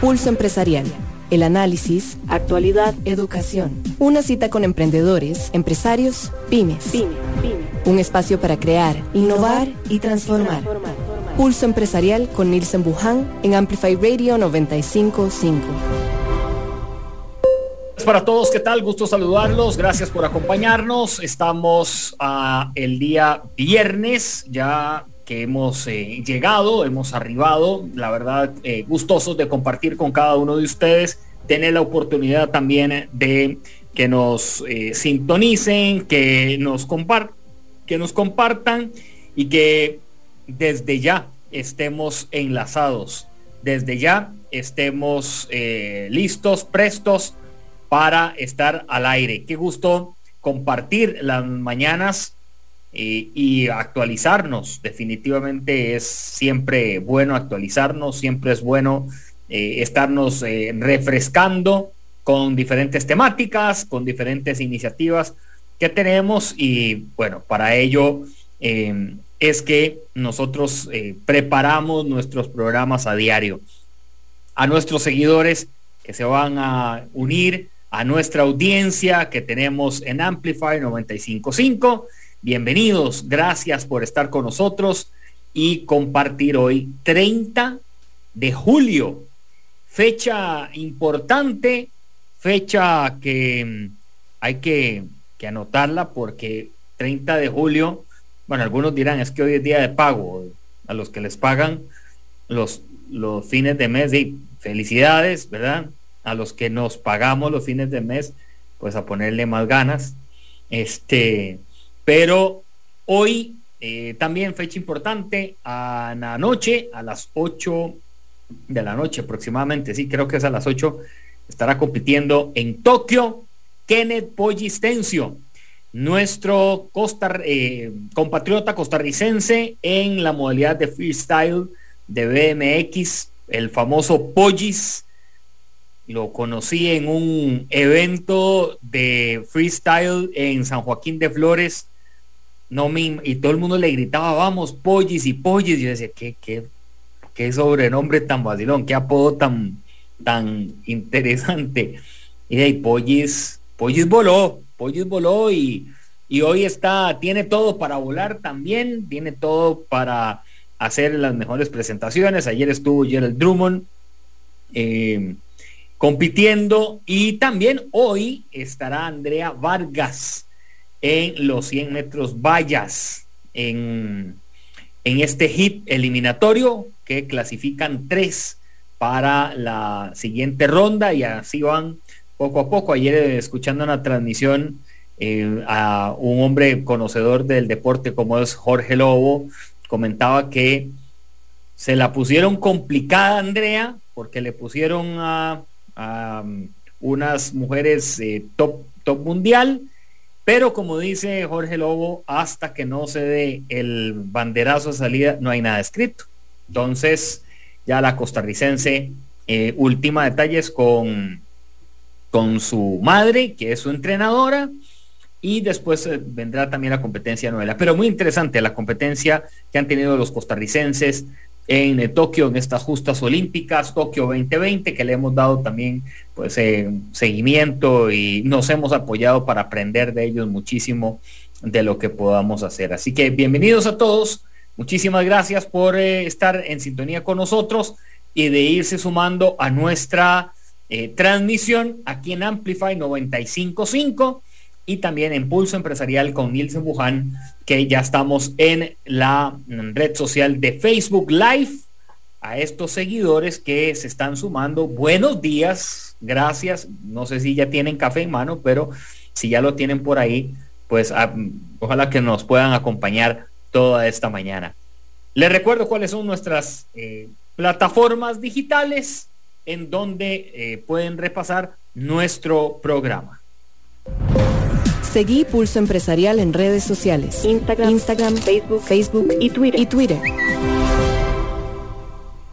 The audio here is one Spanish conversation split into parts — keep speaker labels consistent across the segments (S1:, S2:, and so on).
S1: Pulso Empresarial. El análisis, actualidad, educación. Una cita con emprendedores, empresarios, pymes. Un espacio para crear, innovar y transformar. Pulso Empresarial con Nielsen Buján en Amplify Radio 955.
S2: Para todos, ¿qué tal? Gusto saludarlos. Gracias por acompañarnos. Estamos el día viernes, ya que hemos eh, llegado, hemos arribado, la verdad, eh, gustosos de compartir con cada uno de ustedes, tener la oportunidad también de que nos eh, sintonicen, que nos, que nos compartan y que desde ya estemos enlazados, desde ya estemos listos, prestos para estar al aire. Qué gusto compartir las mañanas y actualizarnos. Definitivamente es siempre bueno actualizarnos, siempre es bueno eh, estarnos eh, refrescando con diferentes temáticas, con diferentes iniciativas que tenemos y bueno, para ello eh, es que nosotros preparamos nuestros programas a diario. A nuestros seguidores que se van a unir, a nuestra audiencia que tenemos en Amplify 955 Bienvenidos, gracias por estar con nosotros y compartir hoy 30 de julio, fecha importante, fecha que mm, hay que, anotarla porque 30 de julio, bueno, algunos dirán es que hoy es día de pago, a los que les pagan los, los fines de mes, y felicidades, ¿verdad? A los que nos pagamos los fines de mes, pues a ponerle más ganas. Este, pero hoy eh, también fecha importante, a la noche, a las 8 de la noche aproximadamente, sí, creo que es a las 8, estará compitiendo en Tokio Kenneth Pollistencio, nuestro eh, compatriota costarricense en la modalidad de freestyle de BMX, el famoso Pollis. Lo conocí en un evento de freestyle en San Joaquín de Flores no me, y todo el mundo le gritaba, vamos, pollis y pollis. Yo decía, qué, qué, qué sobrenombre tan vacilón, qué apodo tan, tan interesante. Y de pollis, pollis voló, pollis voló y, y hoy está, tiene todo para volar también, tiene todo para hacer las mejores presentaciones. Ayer estuvo Gerald Drummond eh, compitiendo y también hoy estará Andrea Vargas en los 100 metros vallas en, en este hit eliminatorio que clasifican tres para la siguiente ronda y así van poco a poco. Ayer eh, escuchando una transmisión eh, a un hombre conocedor del deporte como es Jorge Lobo, comentaba que se la pusieron complicada Andrea porque le pusieron a, um, unas mujeres eh, top, top mundial pero como dice Jorge Lobo, hasta que no se dé el banderazo de salida, no hay nada escrito. Entonces, ya la costarricense, eh, última detalles con, con su madre, que es su entrenadora, y después eh, vendrá también la competencia novela. Pero muy interesante la competencia que han tenido los costarricenses en eh, Tokio, en estas justas olímpicas, Tokio 2020, que le hemos dado también pues eh, seguimiento y nos hemos apoyado para aprender de ellos muchísimo de lo que podamos hacer. Así que bienvenidos a todos, muchísimas gracias por eh, estar en sintonía con nosotros y de irse sumando a nuestra transmisión aquí en Amplify 955 y también en Pulso Empresarial con Nielsen Buján, que ya estamos en la red social de Facebook Live. A estos seguidores que se están sumando, buenos días, gracias. No sé si ya tienen café en mano, pero si ya lo tienen por ahí, pues ah, ojalá que nos puedan acompañar toda esta mañana. Les recuerdo cuáles son nuestras eh, plataformas digitales en donde eh, pueden repasar nuestro programa.
S1: Seguí Pulso Empresarial en redes sociales. Instagram, Facebook, Facebook y Twitter. Y Twitter.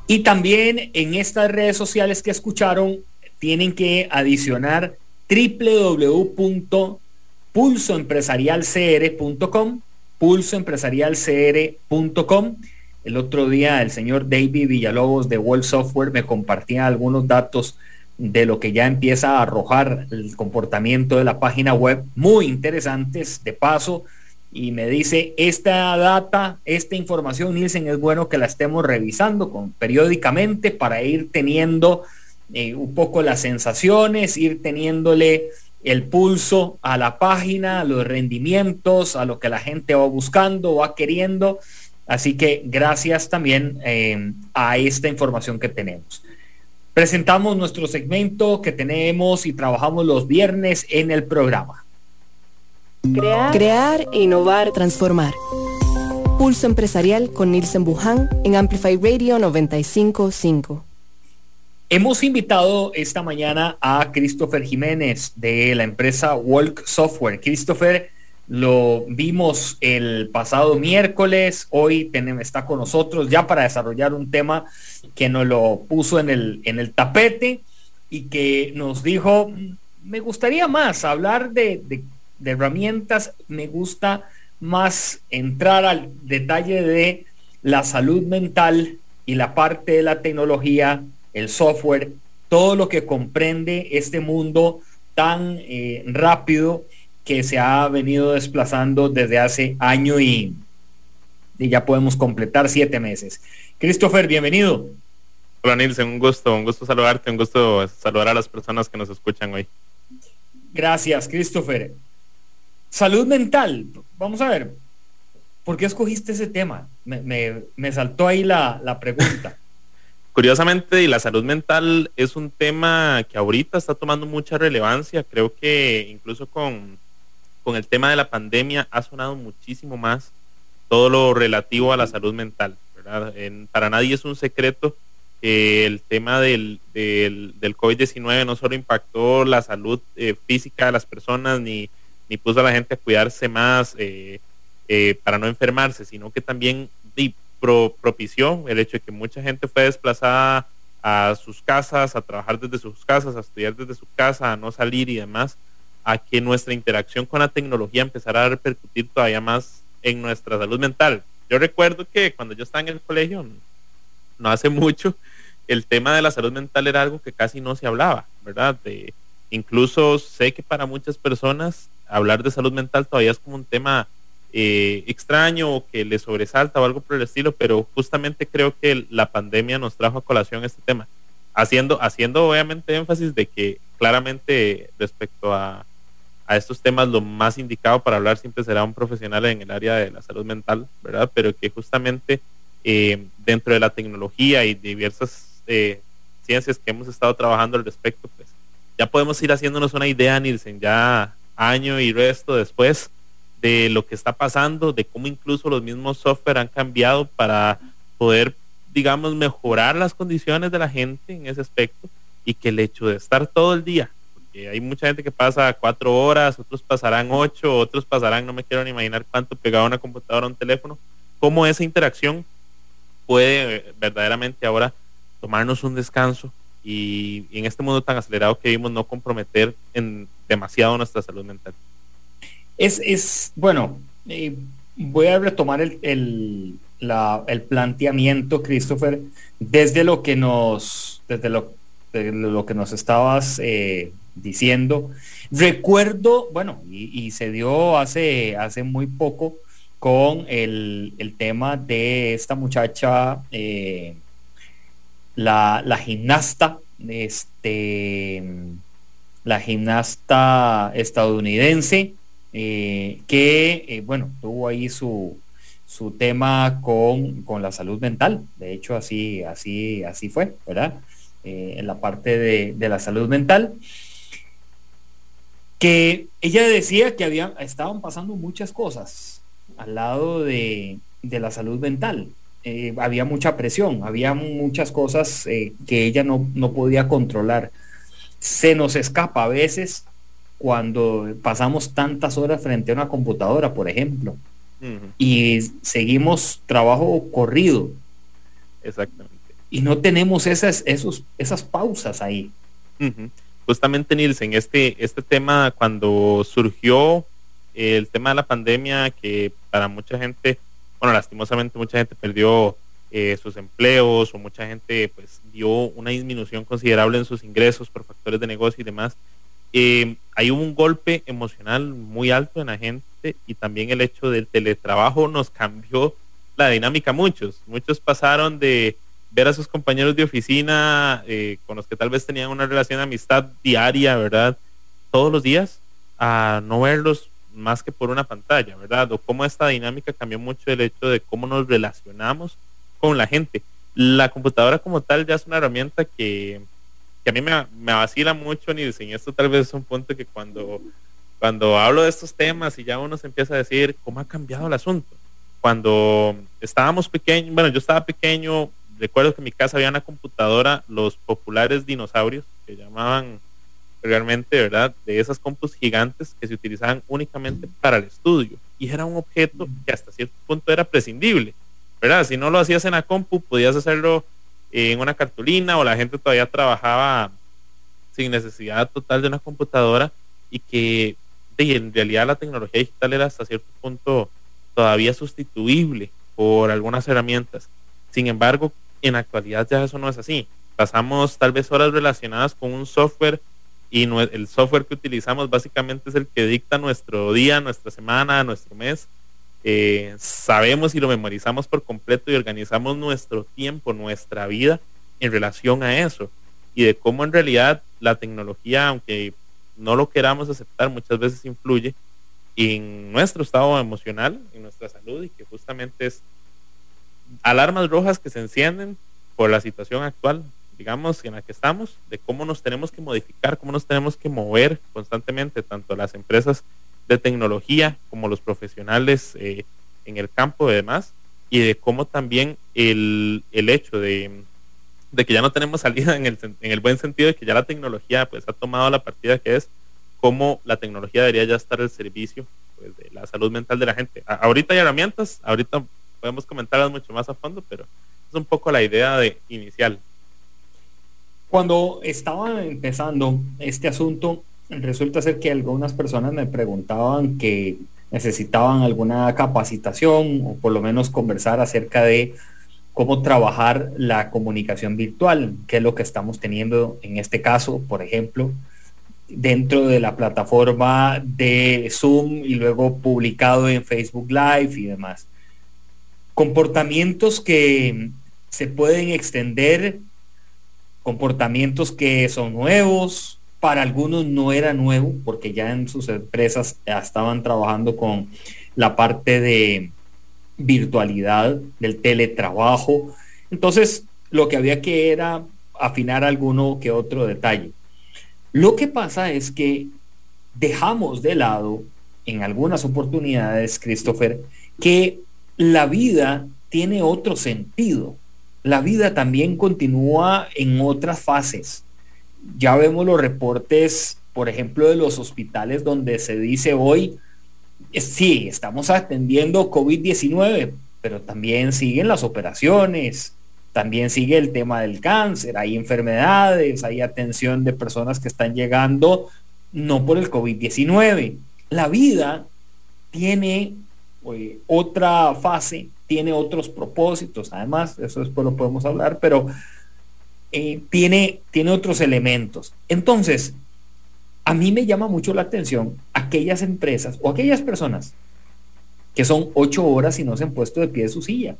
S2: Y también en estas redes sociales que escucharon, tienen que adicionar www.pulsoempresarialcr.com, pulsoempresarialcr.com El otro día el señor David Villalobos de World Software me compartía algunos datos de lo que ya empieza a arrojar el comportamiento de la página web, muy interesantes de paso, y me dice, esta data, esta información, Nielsen, es bueno que la estemos revisando con, periódicamente para ir teniendo eh, un poco las sensaciones, ir teniéndole el pulso a la página, a los rendimientos, a lo que la gente va buscando, va queriendo. Así que gracias también eh, a esta información que tenemos. Presentamos nuestro segmento que tenemos y trabajamos los viernes en el programa.
S1: Crear, Crear innovar, transformar. Pulso empresarial con Nielsen Buján en Amplify Radio 955.
S2: Hemos invitado esta mañana a Christopher Jiménez de la empresa Walk Software. Christopher lo vimos el pasado miércoles, hoy está con nosotros ya para desarrollar un tema que nos lo puso en el, en el tapete y que nos dijo, me gustaría más hablar de herramientas, me gusta más entrar al detalle de la salud mental y la parte de la tecnología, el software, todo lo que comprende este mundo tan eh, rápido que se ha venido desplazando desde hace año y, y ya podemos completar siete meses. Christopher, bienvenido.
S3: Hola Nilsen, un gusto, un gusto saludarte, un gusto saludar a las personas que nos escuchan hoy.
S2: Gracias, Christopher. Salud mental, vamos a ver, ¿por qué escogiste ese tema? Me, me, saltó ahí la, la pregunta.
S3: Curiosamente, y la salud mental es un tema que ahorita está tomando mucha relevancia. Creo que incluso con con el tema de la pandemia ha sonado muchísimo más todo lo relativo a la salud mental. para nadie es un secreto que el tema del, del, COVID-19 no solo impactó la salud eh, física de las personas ni, ni puso a la gente a cuidarse más eh, eh, para no enfermarse, sino que también propició el hecho de que mucha gente fue desplazada a sus casas, a trabajar desde sus casas, a estudiar desde su casa, a no salir y demás a que nuestra interacción con la tecnología empezara a repercutir todavía más en nuestra salud mental. Yo recuerdo que cuando yo estaba en el colegio, no hace mucho, el tema de la salud mental era algo que casi no se hablaba, ¿verdad? De, incluso sé que para muchas personas hablar de salud mental todavía es como un tema eh, extraño o que le sobresalta o algo por el estilo, pero justamente creo que la pandemia nos trajo a colación este tema, haciendo, haciendo obviamente énfasis de que claramente respecto a a estos temas lo más indicado para hablar siempre será un profesional en el área de la salud mental, ¿verdad? Pero que justamente eh, dentro de la tecnología y diversas eh, ciencias que hemos estado trabajando al respecto, pues ya podemos ir haciéndonos una idea, Nielsen, ya año y resto después de lo que está pasando, de cómo incluso los mismos software han cambiado para poder, digamos, mejorar las condiciones de la gente en ese aspecto y que el hecho de estar todo el día hay mucha gente que pasa cuatro horas, otros pasarán ocho, otros pasarán, no me quiero ni imaginar cuánto pegado a una computadora o un teléfono, cómo esa interacción puede eh, verdaderamente ahora tomarnos un descanso y, en este mundo tan acelerado que vivimos no comprometer en demasiado nuestra salud mental.
S2: Es, es bueno, eh, voy a retomar el, el, la, el planteamiento, Christopher, desde lo que nos, desde lo, que nos estabas eh, diciendo. Recuerdo, bueno, y, se dio hace, hace muy poco con el, tema de esta muchacha, eh, la, gimnasta, este, la gimnasta estadounidense, eh, que, eh, bueno, tuvo ahí su, su tema con, con, la salud mental. De hecho, así, así, así fue, ¿verdad? en la parte de, de la salud mental que ella decía que había, estaban pasando muchas cosas al lado de, la salud mental. Eh, había mucha presión, había muchas cosas eh, que ella no, podía controlar. Se nos escapa a veces cuando pasamos tantas horas frente a una computadora, por ejemplo, y seguimos trabajo corrido.
S3: Exactamente.
S2: Y no tenemos esas, esos, esas pausas ahí
S3: justamente Nielsen, este, este tema cuando surgió el tema de la pandemia, que para mucha gente, bueno, lastimosamente mucha gente perdió eh, sus empleos o mucha gente pues dio una disminución considerable en sus ingresos por factores de negocio y demás. Eh, hay un golpe emocional muy alto en la gente y también el hecho del teletrabajo nos cambió la dinámica muchos. Muchos pasaron de ver a sus compañeros de oficina eh, con los que tal vez tenían una relación de amistad diaria, ¿verdad? Todos los días, a no verlos más que por una pantalla, ¿verdad? O cómo esta dinámica cambió mucho el hecho de cómo nos relacionamos con la gente. La computadora como tal ya es una herramienta que que a mí me, vacila mucho, y esto tal vez es un punto que cuando, cuando hablo de estos temas y ya uno se empieza a decir cómo ha cambiado el asunto. Cuando estábamos pequeños, bueno, yo estaba pequeño, recuerdo que en mi casa había una computadora, los populares dinosaurios, que llamaban realmente, ¿verdad? De esas compus gigantes que se utilizaban únicamente para el estudio. Y era un objeto que hasta cierto punto era prescindible, ¿verdad? Si no lo hacías en la compu, podías hacerlo en una cartulina o la gente todavía trabajaba sin necesidad total de una computadora y que en realidad la tecnología digital era hasta cierto punto todavía sustituible por algunas herramientas. Sin embargo, en la actualidad ya eso no es así. Pasamos tal vez horas relacionadas con un software y el software que utilizamos básicamente es el que dicta nuestro día, nuestra semana, nuestro mes eh, sabemos y lo memorizamos por completo y organizamos nuestro tiempo, nuestra vida en relación a eso y de cómo en realidad la tecnología, aunque no lo queramos aceptar, muchas veces influye en nuestro estado emocional, en nuestra salud y que justamente es alarmas rojas que se encienden por la situación actual, digamos, en la que estamos, de cómo nos tenemos que modificar, cómo nos tenemos que mover constantemente, tanto las empresas de tecnología como los profesionales eh, en el campo y demás, y de cómo también el, el hecho de, de, que ya no tenemos salida en el, en el buen sentido de que ya la tecnología pues ha tomado la partida que es cómo la tecnología debería ya estar al servicio pues, de la salud mental de la gente. ahorita hay herramientas, ahorita podemos comentarlas mucho más a fondo, pero es un poco la idea de inicial.
S2: Cuando estaba empezando este asunto, resulta ser que algunas personas me preguntaban que necesitaban alguna capacitación o por lo menos conversar acerca de cómo trabajar la comunicación virtual, que es lo que estamos teniendo en este caso, por ejemplo, dentro de la plataforma de Zoom y luego publicado en Facebook Live y demás. Comportamientos que se pueden extender, comportamientos que son nuevos, para algunos no era nuevo porque ya en sus empresas estaban trabajando con la parte de virtualidad, del teletrabajo. Entonces, lo que había que era afinar alguno que otro detalle. Lo que pasa es que dejamos de lado en algunas oportunidades, Christopher, que la vida tiene otro sentido. La vida también continúa en otras fases ya vemos los reportes, por ejemplo, de los hospitales donde se dice hoy, sí, estamos atendiendo COVID-19, pero también siguen las operaciones, también sigue el tema del cáncer, hay enfermedades, hay atención de personas que están llegando no por el COVID-19. La vida tiene otra fase, tiene otros propósitos, además, eso después lo podemos hablar, pero eh, tiene, tiene otros elementos. Entonces, a mí me llama mucho la atención aquellas empresas o aquellas personas que son ocho horas y no se han puesto de pie de su silla.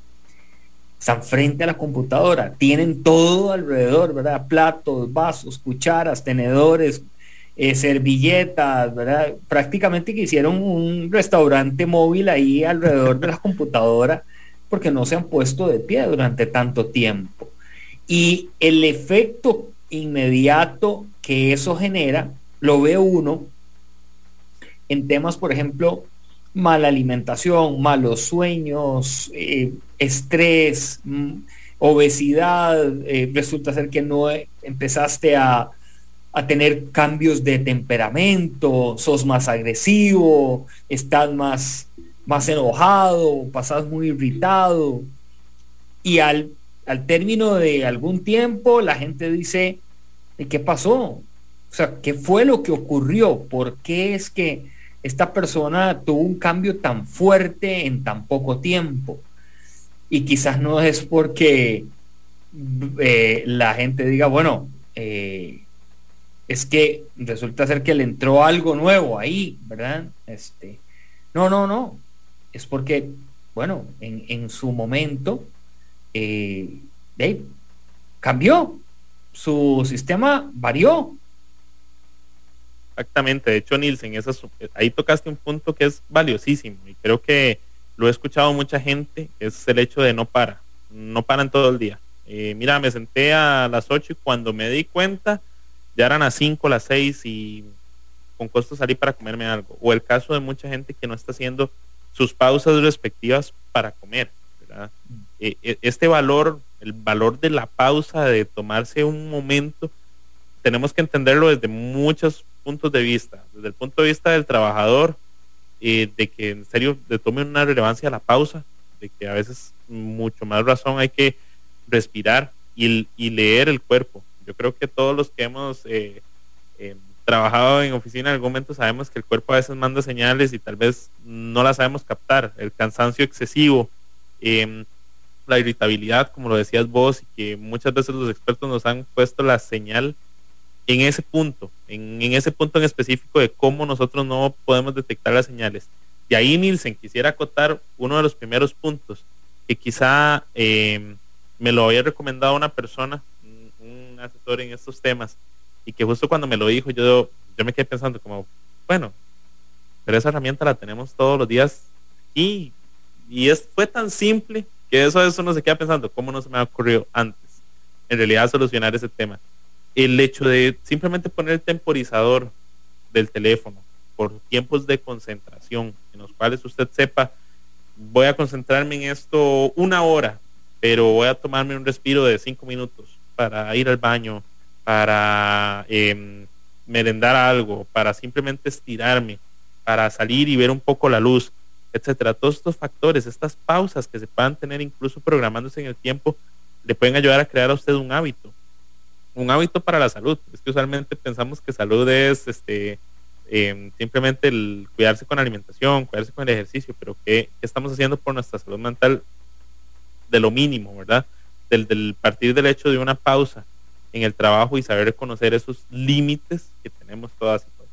S2: Están frente a la computadora, tienen todo alrededor, ¿verdad? Platos, vasos, cucharas, tenedores, eh, servilletas, ¿verdad? Prácticamente que hicieron un restaurante móvil ahí alrededor de la computadora porque no se han puesto de pie durante tanto tiempo. Y el efecto inmediato que eso genera lo ve uno en temas, por ejemplo, mala alimentación, malos sueños, eh, estrés, mm, obesidad, eh, resulta ser que no empezaste a, a, tener cambios de temperamento, sos más agresivo, estás más, más enojado, pasas muy irritado. Y al al término de algún tiempo, la gente dice, ¿qué pasó? O sea, ¿qué fue lo que ocurrió? ¿Por qué es que esta persona tuvo un cambio tan fuerte en tan poco tiempo? y quizás no es porque eh, la gente diga, bueno, eh, es que resulta ser que le entró algo nuevo ahí, ¿verdad? Este, no, no, no. Es porque, bueno, en, su momento eh, cambió, su sistema varió.
S3: Exactamente, de hecho, Nielsen, ahí tocaste un punto que es valiosísimo y creo que lo he escuchado mucha gente, es el hecho de no para, no paran todo el día. Eh, mira, me senté a las 8 y cuando me di cuenta, ya eran las 5, las 6 y con costo salí para comerme algo. O el caso de mucha gente que no está haciendo sus pausas respectivas para comer. Eh, eh, este valor, el valor de la pausa, de tomarse un momento, tenemos que entenderlo desde muchos puntos de vista. Desde el punto de vista del trabajador, de que en serio le tome una relevancia a la pausa, de que a veces mucho más razón hay que respirar y, leer el cuerpo. Yo creo que todos los que hemos eh, eh, trabajado en oficina en algún momento sabemos que el cuerpo a veces manda señales y tal vez no las sabemos captar. El cansancio excesivo, em, la irritabilidad, como lo decías vos, y que muchas veces los expertos nos han puesto la señal en ese punto, en, ese punto en específico de cómo nosotros no podemos detectar las señales. Y ahí Nielsen quisiera acotar uno de los primeros puntos, que quizá em, me lo había recomendado una persona, asesor en estos temas, y que justo cuando me lo dijo, yo, yo me quedé pensando como, bueno, pero esa herramienta la tenemos todos los días y, y es, fue tan simple que eso, eso no se queda pensando, ¿cómo no se me ha ocurrido antes? En realidad solucionar ese tema. El hecho de simplemente poner el temporizador del teléfono por tiempos de concentración en los cuales usted sepa, voy a concentrarme en esto una hora, pero voy a tomarme un respiro de cinco minutos para ir al baño, para em, merendar algo, para simplemente estirarme, para salir y ver un poco la luz, etcétera. Todos estos factores, estas pausas que se puedan tener incluso programándose en el tiempo, le pueden ayudar a crear a usted un hábito, un hábito para la salud. Es que usualmente pensamos que salud es este em, simplemente el cuidarse con la alimentación, cuidarse con el ejercicio, pero ¿qué, ¿qué, estamos haciendo por nuestra salud mental de lo mínimo, ¿verdad? Del, partir del hecho de una pausa en el trabajo y saber reconocer esos límites que tenemos todas y todos.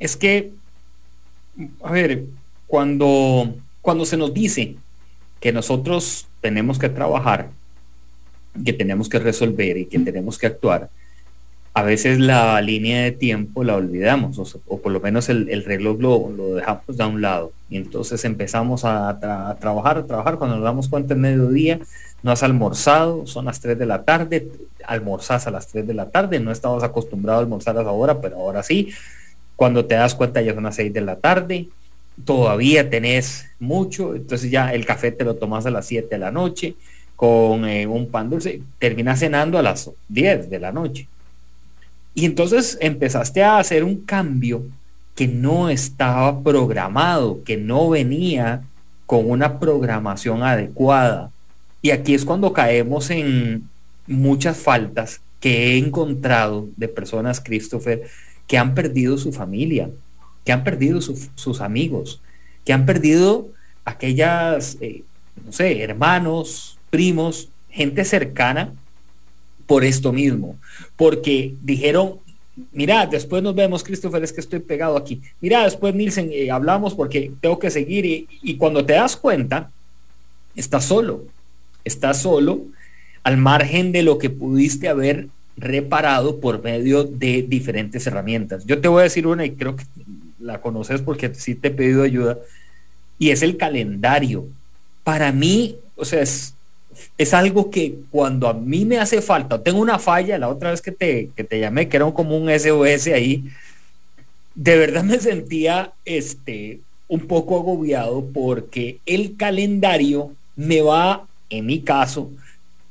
S2: Es que, a ver, cuando, cuando se nos dice que nosotros tenemos que trabajar, que tenemos que resolver y que tenemos que actuar, a veces la línea de tiempo la olvidamos, o, por lo menos el, reloj lo, dejamos de un lado. Y entonces empezamos a, trabajar, a trabajar, cuando nos damos cuenta en mediodía, no has almorzado, son las 3 de la tarde, almorzás a las 3 de la tarde, no estamos acostumbrados a almorzar a esa hora, pero ahora sí. Cuando te das cuenta ya son las 6 de la tarde, todavía tenés mucho, entonces ya el café te lo tomas a las 7 de la noche con eh, un pan dulce, terminas cenando a las 10 de la noche y entonces empezaste a hacer un cambio que no estaba programado, que no venía con una programación adecuada. Y aquí es cuando caemos en muchas faltas que he encontrado de personas, Christopher, que han perdido su familia, que han perdido sus amigos, que han perdido aquellas, eh, no sé, hermanos, primos, gente cercana por esto mismo, porque dijeron, mira, después nos vemos, Christopher, es que estoy pegado aquí. Mira, después Nielsen, eh, hablamos porque tengo que seguir y, cuando te das cuenta, estás solo, estás solo al margen de lo que pudiste haber reparado por medio de diferentes herramientas. Yo te voy a decir una y creo que la conoces porque sí te he pedido ayuda y es el calendario. Para mí, o sea, es, es algo que cuando a mí me hace falta, tengo una falla, la otra vez que te, que te llamé, que era como un SOS ahí, de verdad me sentía este, un poco agobiado porque el calendario me va, en mi caso,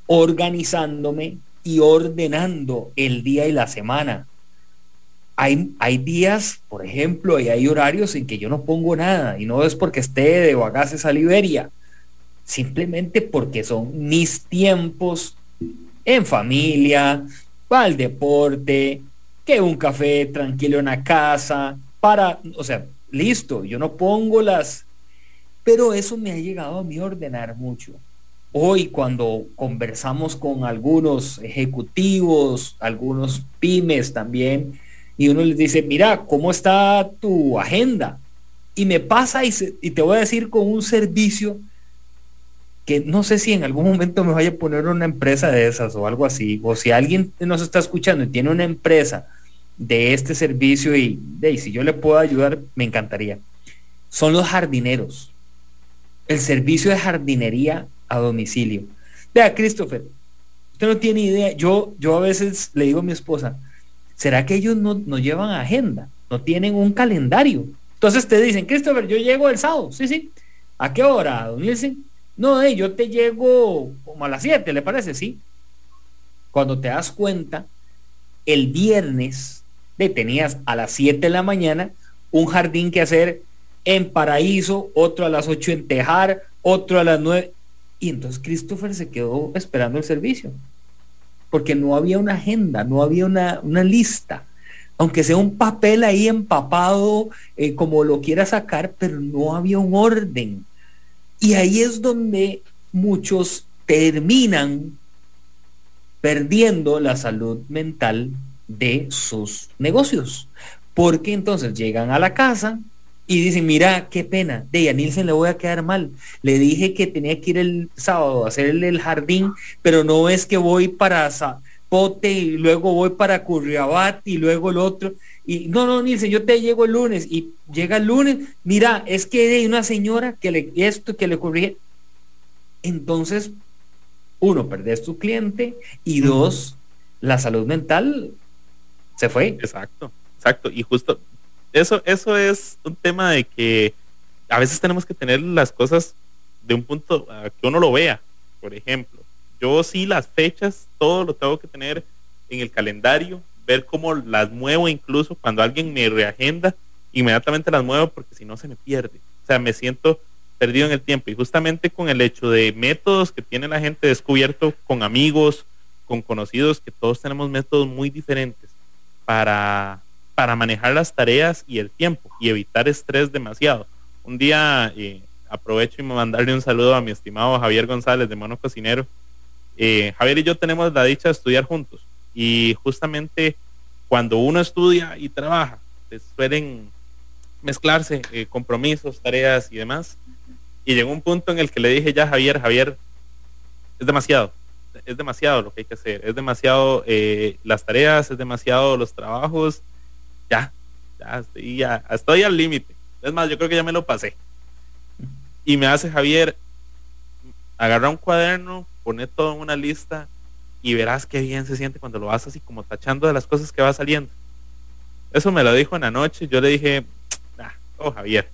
S2: organizándome y ordenando el día y la semana. Hay, hay días, por ejemplo, y hay horarios en que yo no pongo nada y no es porque esté de vagaces a Liberia simplemente porque son mis tiempos en familia, para deporte, que un café tranquilo en la casa, para, o sea, listo, yo no pongo las pero eso me ha llegado a mí ordenar mucho. Hoy cuando conversamos con algunos ejecutivos, algunos pymes también, y uno les dice, mira, ¿cómo está tu agenda? Y me pasa y te voy a decir con un servicio que no sé si en algún momento me vaya a poner una empresa de esas o algo así, o si alguien nos está escuchando y tiene una empresa de este servicio y, de, si yo le puedo ayudar, me encantaría. Son los jardineros. El servicio de jardinería a domicilio. Vea, Christopher, usted no tiene idea. Yo, yo a veces le digo a mi esposa, ¿será que ellos no, no llevan agenda? No tienen un calendario. Entonces te dicen, Christopher, yo llego el sábado. Sí, sí. ¿A qué hora, don No, eh, yo te llego como a las 7, ¿le parece? Sí. Cuando te das cuenta, el viernes tenías a las 7 de la mañana un jardín que hacer en Paraíso, otro a las 8 en Tejar, otro a las 9. Y entonces Christopher se quedó esperando el servicio, porque no había una agenda, no había una, lista, aunque sea un papel ahí empapado, eh, como lo quiera sacar, pero no había un orden. Y ahí es donde muchos terminan perdiendo la salud mental de sus negocios. Porque entonces llegan a la casa y dicen, mira, qué pena, de a Nielsen le voy a quedar mal. Le dije que tenía que ir el sábado a hacerle el jardín, pero no es que voy para Y luego voy para Curriabat y luego el otro. Y no, no, Nielsen, yo te llego el lunes y llega el lunes, mira, es que hay una señora que le esto que le ocurrió. Entonces, uno, perdés tu cliente y dos, la salud mental se fue.
S3: Exacto, exacto. Y justo eso, eso es un tema de que a veces tenemos que tener las cosas de un punto a que uno lo vea. Por ejemplo, yo sí las fechas, todo lo tengo que tener en el calendario, ver cómo las muevo incluso cuando alguien me reagenda, inmediatamente las muevo porque si no se me pierde. O sea, me siento perdido en el tiempo. Y justamente con el hecho de métodos que tiene la gente descubierto con amigos, con conocidos, que todos tenemos métodos muy diferentes para, para manejar las tareas y el tiempo y evitar estrés demasiado. Un día eh, aprovecho y mandarle un saludo a mi estimado Javier González de Mono Cocinero. Eh, Javier y yo tenemos la dicha de estudiar juntos y justamente cuando uno estudia y trabaja, suelen mezclarse eh, compromisos, tareas y demás. Y llegó un punto en el que le dije ya Javier, Javier, es demasiado es demasiado lo que hay que hacer, es demasiado eh, las tareas, es demasiado los trabajos, ya, ya estoy, ya, estoy al límite. Es más, yo creo que ya me lo pasé. Y me hace Javier, agarra un cuaderno, pone todo en una lista y verás qué bien se siente cuando lo vas así como tachando de las cosas que va saliendo. Eso me lo dijo en la noche, yo le dije, oh Javier,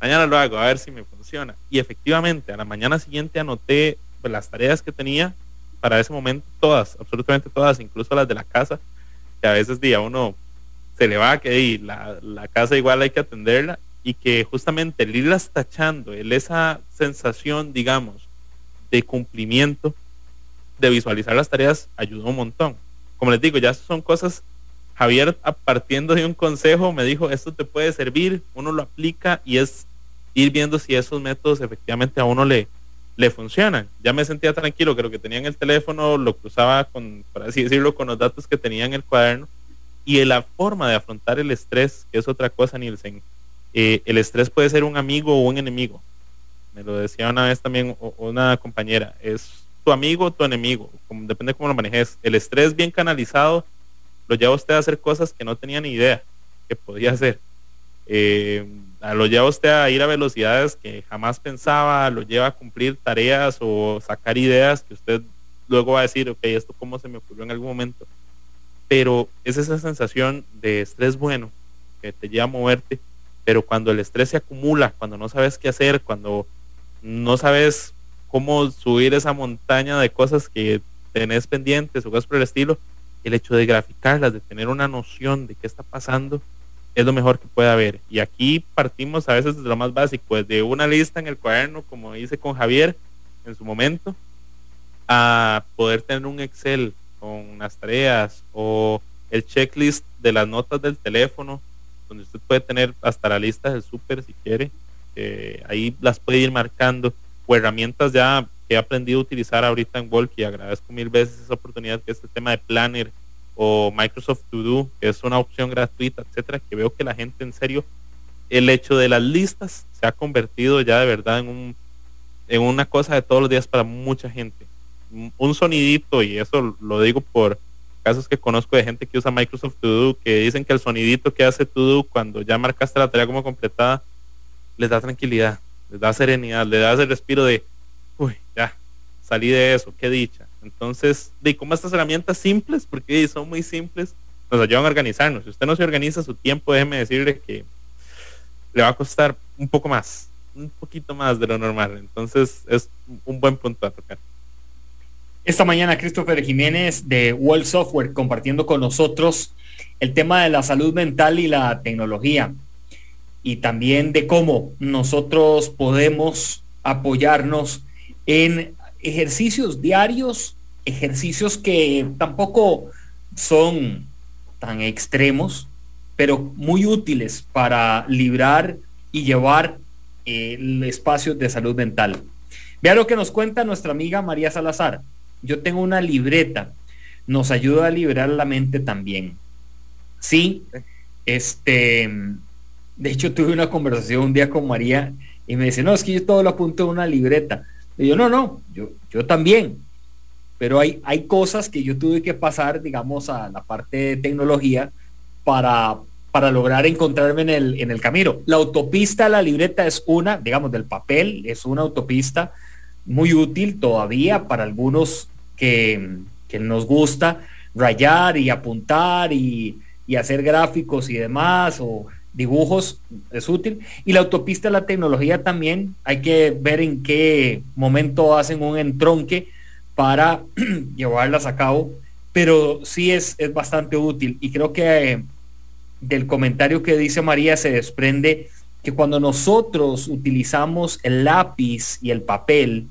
S3: mañana lo hago, a ver si me funciona. Y efectivamente, a la mañana siguiente anoté las tareas que tenía para ese momento todas, absolutamente todas, incluso las de la casa, que a veces día uno se le va que y la, la, casa igual hay que atenderla y que justamente el irlas tachando, el, esa sensación, digamos, de cumplimiento, de visualizar las tareas, ayudó un montón. Como les digo, ya son cosas, Javier, partiendo de un consejo, me dijo, esto te puede servir, uno lo aplica y es ir viendo si esos métodos efectivamente a uno le, le funcionan. Ya me sentía tranquilo, creo que tenía en el teléfono, lo cruzaba con, por así decirlo, con los datos que tenía en el cuaderno y la forma de afrontar el estrés, que es otra cosa, Nielsen. Eh, el estrés puede ser un amigo o un enemigo. Me lo decía una vez también una compañera, es tu amigo o tu enemigo, depende cómo lo manejes. El estrés bien canalizado lo lleva usted a hacer cosas que no tenía ni idea que podía hacer. Eh, lo lleva usted a ir a velocidades que jamás pensaba, lo lleva a cumplir tareas o sacar ideas que usted luego va a decir, ok, esto cómo se me ocurrió en algún momento. Pero es esa sensación de estrés bueno que te lleva a moverte, pero cuando el estrés se acumula, cuando no sabes qué hacer, cuando no sabes cómo subir esa montaña de cosas que tenés pendientes o cosas por el estilo, el hecho de graficarlas, de tener una noción de qué está pasando, es lo mejor que puede haber. Y aquí partimos a veces de lo más básico, de una lista en el cuaderno, como hice con Javier en su momento, a poder tener un Excel con las tareas o el checklist de las notas del teléfono, donde usted puede tener hasta la lista del súper si quiere. Ahí las puede ir marcando, o herramientas ya que he aprendido a utilizar ahorita en Wolf y agradezco mil veces esa oportunidad que es el tema de Planner o Microsoft To Do, que es una opción gratuita, etcétera, que veo que la gente en serio, el hecho de las listas se ha convertido ya de verdad en un en una cosa de todos los días para mucha gente. Un sonidito, y eso lo digo por casos que conozco de gente que usa Microsoft To Do, que dicen que el sonidito que hace To Do cuando ya marcaste la tarea como completada, les da tranquilidad, les da serenidad, les da ese respiro de, uy, ya, salí de eso, qué dicha. Entonces, de cómo estas herramientas simples, porque son muy simples, nos ayudan a organizarnos. Si usted no se organiza su tiempo, déjeme decirle que le va a costar un poco más, un poquito más de lo normal. Entonces, es un buen punto a tocar.
S2: Esta mañana Christopher Jiménez de World Software compartiendo con nosotros el tema de la salud mental y la tecnología y también de cómo nosotros podemos apoyarnos en ejercicios diarios, ejercicios que tampoco son tan extremos, pero muy útiles para librar y llevar el espacio de salud mental. Vea lo que nos cuenta nuestra amiga María Salazar. Yo tengo una libreta, nos ayuda a liberar la mente también. Sí, este, de hecho tuve una conversación un día con María y me dice, no, es que yo todo lo apunto en una libreta. Y yo, no, no, yo, yo también. Pero hay, hay cosas que yo tuve que pasar, digamos, a la parte de tecnología para, para lograr encontrarme en el, en el camino. La autopista, la libreta es una, digamos, del papel, es una autopista muy útil todavía para algunos que, nos gusta rayar y apuntar y, y, hacer gráficos y demás dibujos es útil. Y la autopista la tecnología también hay que ver en qué momento hacen un entronque para llevarlas a cabo, pero sí es, es bastante útil. Y creo que eh, del comentario que dice María se desprende que cuando nosotros utilizamos el lápiz y el papel,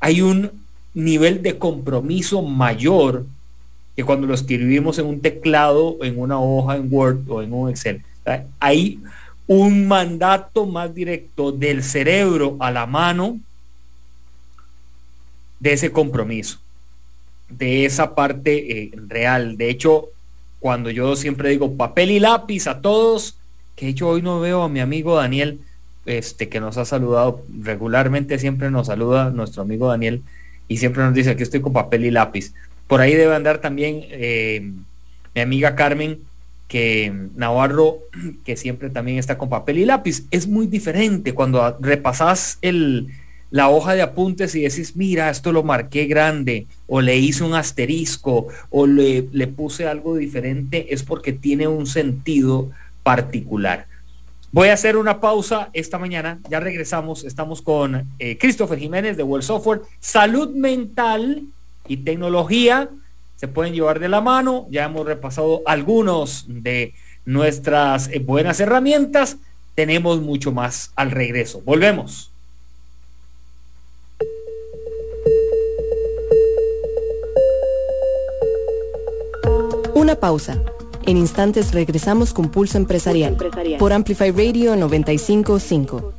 S2: hay un nivel de compromiso mayor que cuando lo escribimos en un teclado, en una hoja, en Word o en un Excel. Hay un mandato más directo del cerebro a la mano de ese compromiso, de esa parte eh, real. De hecho, cuando yo siempre digo papel y lápiz a todos, que yo hoy no veo a mi amigo Daniel, este que nos ha saludado regularmente, siempre nos saluda nuestro amigo Daniel y siempre nos dice que estoy con papel y lápiz. Por ahí debe andar también eh, mi amiga Carmen, que Navarro, que siempre también está con papel y lápiz. Es muy diferente cuando repasas el, la hoja de apuntes y decís, mira, esto lo marqué grande, o le hice un asterisco, o le, le puse algo diferente, es porque tiene un sentido particular. Voy a hacer una pausa esta mañana, ya regresamos, estamos con eh, Christopher Jiménez de World Software, salud mental y tecnología se pueden llevar de la mano, ya hemos repasado algunos de nuestras eh, buenas herramientas, tenemos mucho más al regreso. Volvemos.
S1: Una pausa. En instantes regresamos con Pulso Empresarial, por Amplify Radio 955.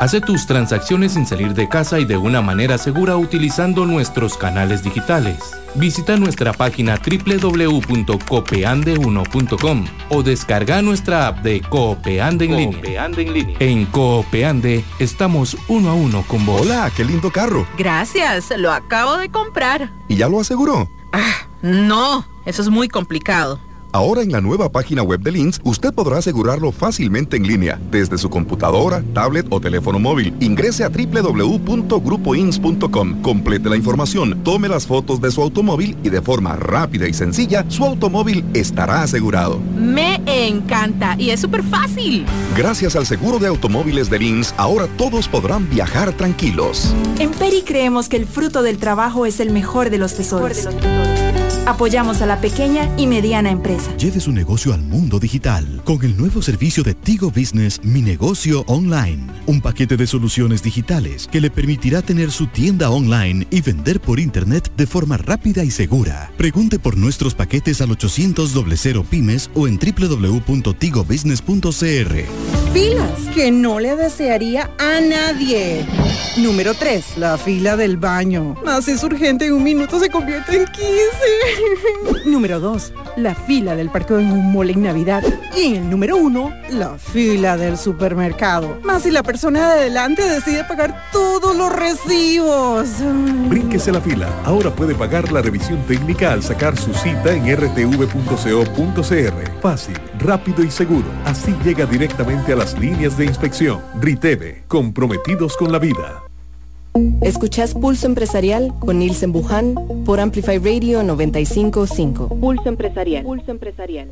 S4: Hace tus transacciones sin salir de casa y de una manera segura utilizando nuestros canales digitales. Visita nuestra página www.copeande1.com o descarga nuestra app de Copeande en, línea. en línea. En Copeande estamos uno a uno con vos.
S5: Hola, qué lindo carro.
S6: Gracias, lo acabo de comprar.
S5: ¿Y ya lo aseguró?
S6: Ah, no, eso es muy complicado.
S5: Ahora en la nueva página web de Lins, usted podrá asegurarlo fácilmente en línea, desde su computadora, tablet o teléfono móvil. Ingrese a www.grupoins.com, complete la información, tome las fotos de su automóvil y de forma rápida y sencilla, su automóvil estará asegurado.
S6: Me encanta y es súper fácil.
S5: Gracias al seguro de automóviles de Lins, ahora todos podrán viajar tranquilos.
S7: En Peri creemos que el fruto del trabajo es el mejor de los tesoros. Apoyamos a la pequeña y mediana empresa.
S8: Lleve su negocio al mundo digital con el nuevo servicio de Tigo Business Mi Negocio Online. Un paquete de soluciones digitales que le permitirá tener su tienda online y vender por internet de forma rápida y segura. Pregunte por nuestros paquetes al 800 00 pymes o en www.tigobusiness.cr.
S9: Filas que no le desearía a nadie. Número 3. La fila del baño. Más es urgente en un minuto se convierte en 15. número 2. La fila del parque en un mole en Navidad. Y en el número 1. La fila del supermercado. Más si la persona de adelante decide pagar todos los recibos.
S10: Brínquese la fila. Ahora puede pagar la revisión técnica al sacar su cita en rtv.co.cr. Fácil, rápido y seguro. Así llega directamente a las líneas de inspección. Riteve, comprometidos con la vida.
S1: Escuchás Pulso Empresarial con Nielsen Buján por Amplify Radio 955.
S11: Pulso Empresarial. Pulso Empresarial.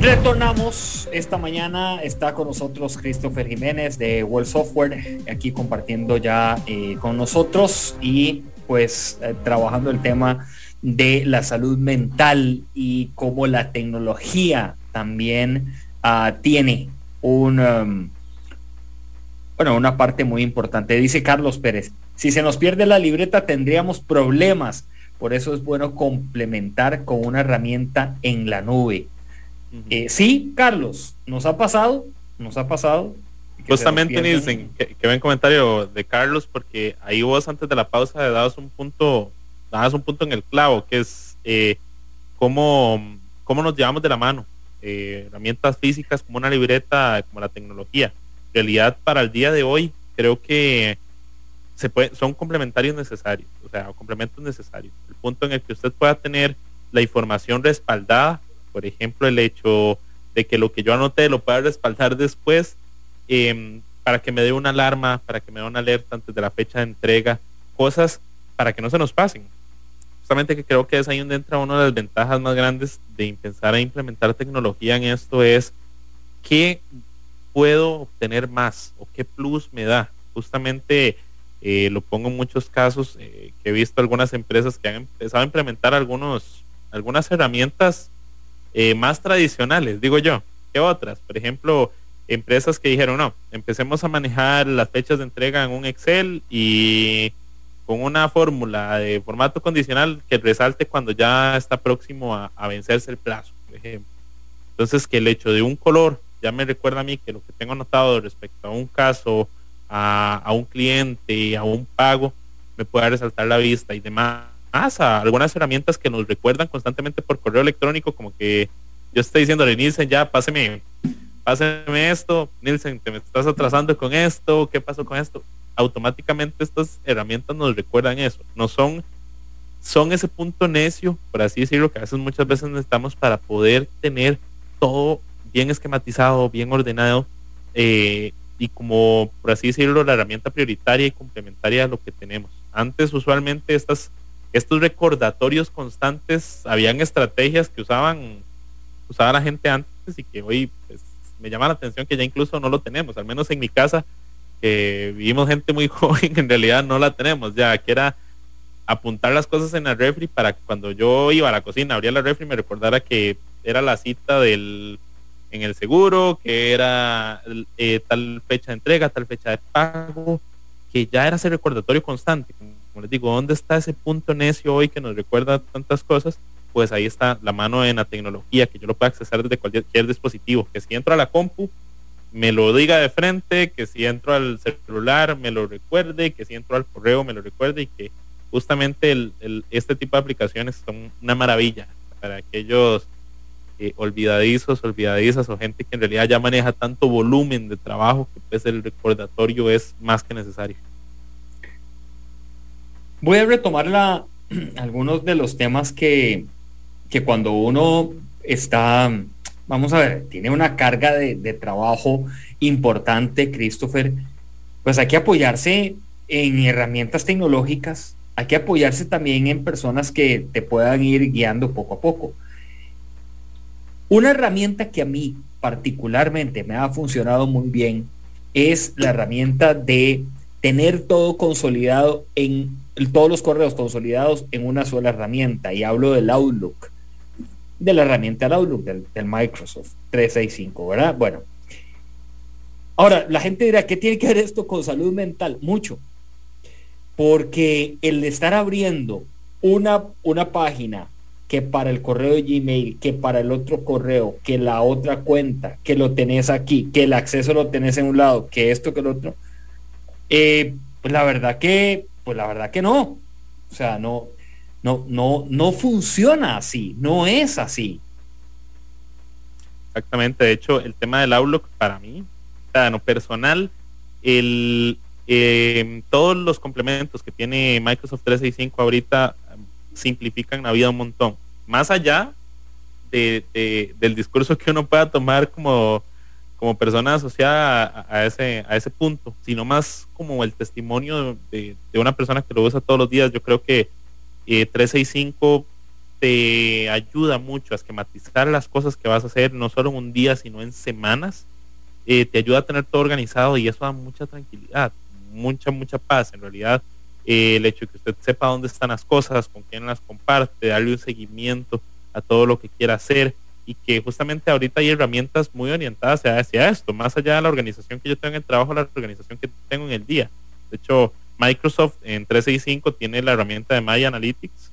S2: Retornamos esta mañana, está con nosotros Christopher Jiménez de World Software, aquí compartiendo ya eh, con nosotros y pues eh, trabajando el tema de la salud mental y cómo la tecnología también uh, tiene un, um, bueno, una parte muy importante. Dice Carlos Pérez, si se nos pierde la libreta tendríamos problemas. Por eso es bueno complementar con una herramienta en la nube. eh, sí, Carlos, nos ha pasado, nos ha pasado.
S3: Justamente, Nielsen, que, que ven comentario de Carlos, porque ahí vos antes de la pausa le dabas un punto, dabas un punto en el clavo, que es eh, cómo, cómo nos llevamos de la mano eh, herramientas físicas como una libreta, como la tecnología. Realidad, para el día de hoy, creo que se puede, son complementarios necesarios, o sea, complementos necesarios. El punto en el que usted pueda tener la información respaldada, por ejemplo, el hecho de que lo que yo anoté lo pueda respaldar después, eh, para que me dé una alarma, para que me dé una alerta antes de la fecha de entrega, cosas para que no se nos pasen justamente que creo que es ahí donde entra una de las ventajas más grandes de empezar a implementar tecnología en esto es qué puedo obtener más o qué plus me da. Justamente eh, lo pongo en muchos casos eh, que he visto algunas empresas que han empezado a implementar algunos, algunas herramientas eh, más tradicionales, digo yo, que otras. Por ejemplo, empresas que dijeron, no, empecemos a manejar las fechas de entrega en un Excel y con una fórmula de formato condicional que resalte cuando ya está próximo a, a, vencerse el plazo, por ejemplo. Entonces, que el hecho de un color ya me recuerda a mí que lo que tengo anotado respecto a un caso, a, a un cliente, a un pago, me pueda resaltar la vista y demás. A algunas herramientas que nos recuerdan constantemente por correo electrónico, como que yo estoy diciéndole, Nielsen, ya páseme, páseme esto, Nielsen, te me estás atrasando con esto, ¿qué pasó con esto? automáticamente estas herramientas nos recuerdan eso. No son, son ese punto necio, por así decirlo, que a veces muchas veces necesitamos para poder tener todo bien esquematizado, bien ordenado, eh, y como, por así decirlo, la herramienta prioritaria y complementaria a lo que tenemos. Antes, usualmente, estas, estos recordatorios constantes, habían estrategias que usaban, usaba la gente antes y que hoy pues, me llama la atención que ya incluso no lo tenemos, al menos en mi casa que vivimos gente muy joven, en realidad no la tenemos ya, que era apuntar las cosas en el refri para que cuando yo iba a la cocina, abría la refri, me recordara que era la cita del en el seguro, que era eh, tal fecha de entrega, tal fecha de pago, que ya era ese recordatorio constante. Como les digo, ¿dónde está ese punto necio hoy que nos recuerda tantas cosas? Pues ahí está la mano en la tecnología, que yo lo puedo accesar desde cualquier dispositivo, que si entro a la compu, me lo diga de frente, que si entro al celular me lo recuerde, que si entro al correo me lo recuerde y que justamente el, este tipo de aplicaciones son una maravilla para aquellos eh, olvidadizos, olvidadizas o gente que en realidad ya maneja tanto volumen de trabajo que pues el recordatorio es más que necesario.
S2: Voy a retomar la, algunos de los temas que, que cuando uno está vamos a ver, tiene una carga de, de, trabajo importante, Christopher, pues hay que apoyarse en herramientas tecnológicas, hay que apoyarse también en personas que te puedan ir guiando poco a poco. Una herramienta que a mí particularmente me ha funcionado muy bien es la herramienta de tener todo consolidado en todos los correos consolidados en una sola herramienta. Y hablo del Outlook, de la herramienta del Outlook del, Microsoft 365, ¿verdad? Bueno. Ahora, la gente dirá, ¿qué tiene que ver esto con salud mental? Mucho. Porque el estar abriendo una, una página que para el correo de Gmail, que para el otro correo, que la otra cuenta, que lo tenés aquí, que el acceso lo tenés en un lado, que esto, que el otro, eh, pues la verdad que, pues la verdad que no. O sea, no, no, no, no funciona así, no es así.
S3: Exactamente, de hecho, el tema del Outlook para mí, en lo personal, el, eh, todos los complementos que tiene Microsoft 365 ahorita simplifican la vida un montón. Más allá de, del discurso que uno pueda tomar como, como persona asociada a, ese, a ese punto, sino más como el testimonio de, una persona que lo usa todos los días. Yo creo que 365 eh, te ayuda mucho a esquematizar las cosas que vas a hacer, no solo en un día, sino en semanas. Eh, te ayuda a tener todo organizado y eso da mucha tranquilidad, mucha, mucha paz. En realidad, el hecho de que usted sepa dónde están las cosas, con quién las comparte, darle un seguimiento a todo lo que quiera hacer y que justamente ahorita hay herramientas muy orientadas hacia, esto, más allá de la organización que yo tengo en el trabajo, la organización que tengo en el día. De hecho, Microsoft en 365 tiene la herramienta de My Analytics,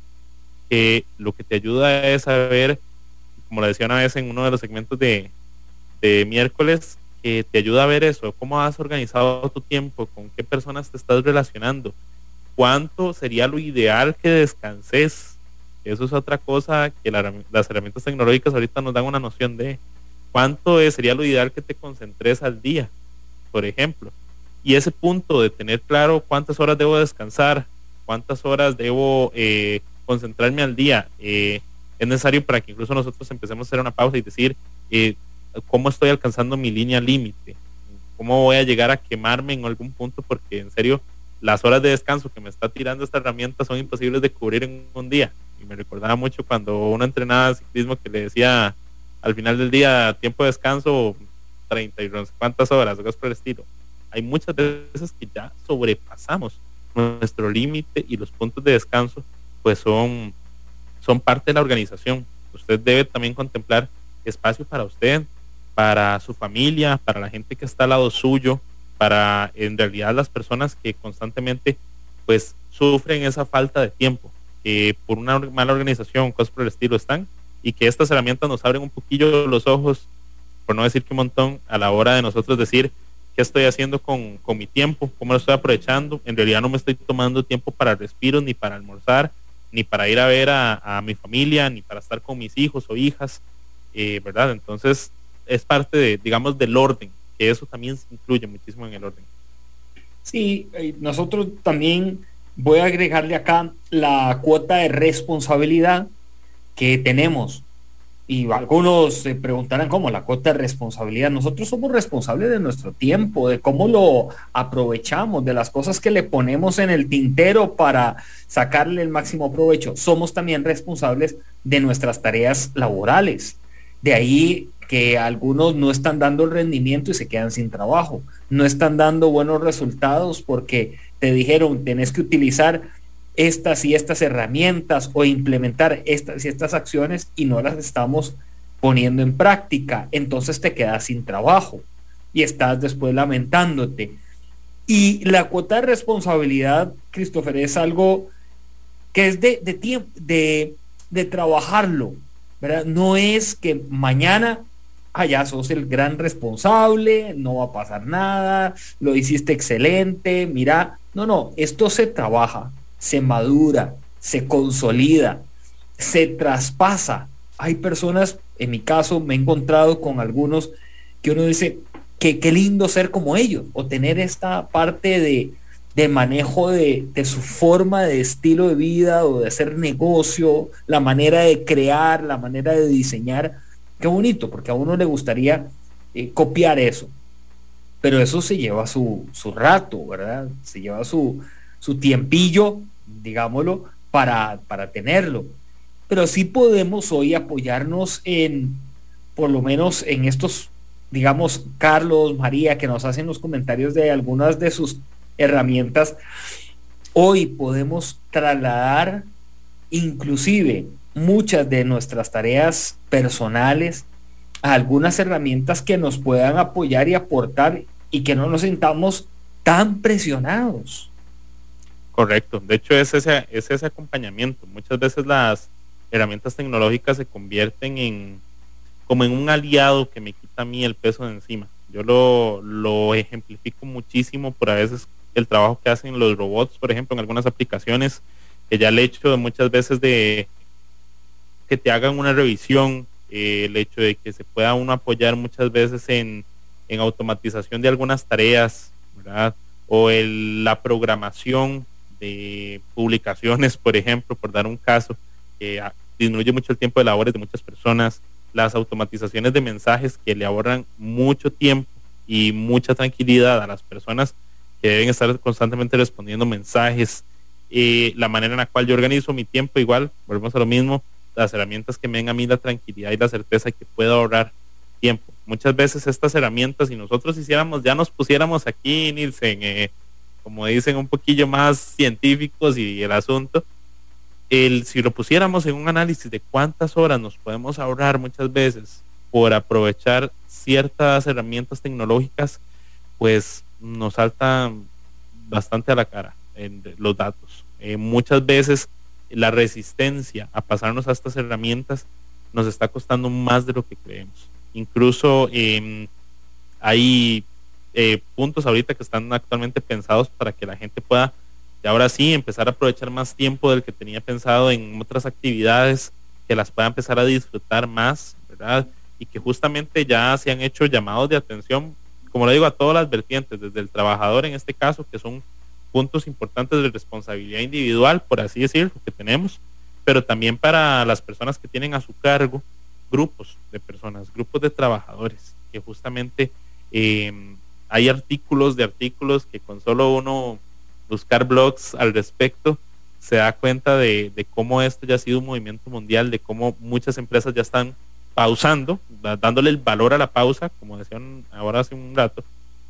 S3: que lo que te ayuda es a ver, como le decía una vez en uno de los segmentos de miércoles, que te ayuda a ver eso, cómo has organizado tu tiempo, con qué personas te estás relacionando, cuánto sería lo ideal que descanses. Eso es otra cosa que las herramientas tecnológicas ahorita nos dan una noción de cuánto sería lo ideal que te concentres al día, por ejemplo. Y ese punto de tener claro cuántas horas debo descansar, cuántas horas debo eh, concentrarme al día, eh, es necesario para que incluso nosotros empecemos a hacer una pausa y decir eh, cómo estoy alcanzando mi línea límite, cómo voy a llegar a quemarme en algún punto, porque en serio las horas de descanso que me está tirando esta herramienta son imposibles de cubrir en un día. Y me recordaba mucho cuando uno entrenaba ciclismo que le decía al final del día tiempo de descanso 30 y no cuántas horas, algo por el estilo. Hay muchas veces que ya sobrepasamos nuestro límite y los puntos de descanso pues son, son parte de la organización. Usted debe también contemplar espacio para usted, para su familia, para la gente que está al lado suyo, para en realidad las personas que constantemente pues sufren esa falta de tiempo, que por una mala organización, cosas por el estilo están, y que estas herramientas nos abren un poquillo los ojos, por no decir que un montón, a la hora de nosotros decir qué estoy haciendo con, con mi tiempo, cómo lo estoy aprovechando. En realidad no me estoy tomando tiempo para respiros, ni para almorzar, ni para ir a ver a, mi familia, ni para estar con mis hijos o hijas, eh, ¿verdad? Entonces es parte de, digamos, del orden que eso también se incluye muchísimo en el orden.
S2: Sí, eh, nosotros también voy a agregarle acá la cuota de responsabilidad que tenemos. Y algunos se preguntarán cómo la cuota de responsabilidad. Nosotros somos responsables de nuestro tiempo, de cómo lo aprovechamos, de las cosas que le ponemos en el tintero para sacarle el máximo provecho. Somos también responsables de nuestras tareas laborales. De ahí que algunos no están dando el rendimiento y se quedan sin trabajo. No están dando buenos resultados porque te dijeron, tenés que utilizar estas y estas herramientas o implementar estas y estas acciones y no las estamos poniendo en práctica. Entonces te quedas sin trabajo y estás después lamentándote. Y la cuota de responsabilidad, Christopher, es algo que es de, de tiempo, de, de trabajarlo, ¿verdad? No es que mañana ah, ya sos el gran responsable, no va a pasar nada, lo hiciste excelente, mira, no, no, esto se trabaja, se madura, se consolida, se traspasa. Hay personas, en mi caso me he encontrado con algunos que uno dice, que qué lindo ser como ellos, o tener esta parte de, de manejo de, de, su forma de estilo de vida o de hacer negocio, la manera de crear, la manera de diseñar, Qué bonito, porque a uno le gustaría eh, copiar eso. Pero eso se lleva su, su rato, ¿verdad? Se lleva su, su tiempillo, digámoslo, para, para tenerlo. Pero sí podemos hoy apoyarnos en, por lo menos en estos, digamos, Carlos, María, que nos hacen los comentarios de algunas de sus herramientas, hoy podemos trasladar inclusive muchas de nuestras tareas personales a algunas herramientas que nos puedan apoyar y aportar y que no nos sintamos tan presionados.
S3: Correcto, de hecho es ese, es ese acompañamiento. Muchas veces las herramientas tecnológicas se convierten en como en un aliado que me quita a mí el peso de encima. Yo lo, lo ejemplifico muchísimo por a veces el trabajo que hacen los robots, por ejemplo, en algunas aplicaciones, que ya el hecho de muchas veces de que te hagan una revisión, eh, el hecho de que se pueda uno apoyar muchas veces en, en automatización de algunas tareas, ¿verdad? O el, la programación de publicaciones, por ejemplo, por dar un caso, que disminuye mucho el tiempo de labores de muchas personas, las automatizaciones de mensajes que le ahorran mucho tiempo y mucha tranquilidad a las personas que deben estar constantemente respondiendo mensajes, y la manera en la cual yo organizo mi tiempo, igual, volvemos a lo mismo, las herramientas que me den a mí la tranquilidad y la certeza que puedo ahorrar tiempo. Muchas veces estas herramientas, si nosotros hiciéramos, ya nos pusiéramos aquí, Nielsen, eh, como dicen, un poquillo más científicos y el asunto, el, si lo pusiéramos en un análisis de cuántas horas nos podemos ahorrar muchas veces por aprovechar ciertas herramientas tecnológicas, pues nos salta bastante a la cara en los datos. Eh, muchas veces la resistencia a pasarnos a estas herramientas nos está costando más de lo que creemos. Incluso em, hay eh, puntos ahorita que están actualmente pensados para que la gente pueda y ahora sí empezar a aprovechar más tiempo del que tenía pensado en otras actividades, que las pueda empezar a disfrutar más, ¿verdad? Y que justamente ya se han hecho llamados de atención, como le digo, a todas las vertientes, desde el trabajador en este caso, que son puntos importantes de responsabilidad individual, por así decirlo, que tenemos, pero también para las personas que tienen a su cargo grupos de personas, grupos de trabajadores, que justamente eh, hay artículos de artículos que con solo uno buscar blogs al respecto, se da cuenta de, cómo esto ya ha sido un movimiento mundial, de cómo muchas empresas ya están pausando, dándole el valor a la pausa, como decían ahora hace un rato,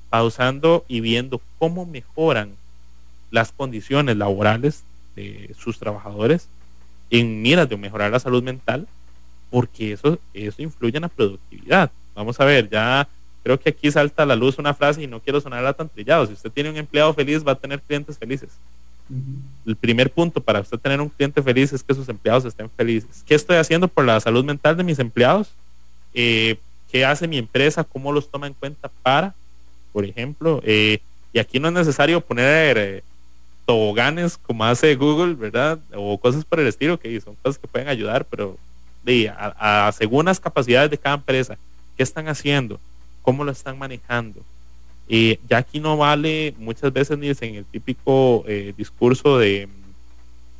S3: pausando y viendo cómo mejoran las condiciones laborales de sus trabajadores en miras de mejorar la salud mental, porque eso, eso influye en la productividad. Vamos a ver, ya creo que aquí salta a la luz una frase y no quiero sonarla tan trillado. Si usted tiene un empleado feliz, va a tener clientes felices. El primer punto para usted tener un cliente feliz es que sus empleados estén felices. ¿Qué estoy haciendo por la salud mental de mis empleados? Eh, ¿Qué hace mi empresa? ¿Cómo los toma en cuenta para, por ejemplo? Eh, y aquí no es necesario poner eh, toboganes como hace Google, ¿verdad? O cosas por el estilo, que son cosas que pueden ayudar, pero de, a, según las capacidades de cada empresa, ¿qué están haciendo? cómo lo están manejando. y ya aquí no vale muchas veces ni en el típico eh, discurso de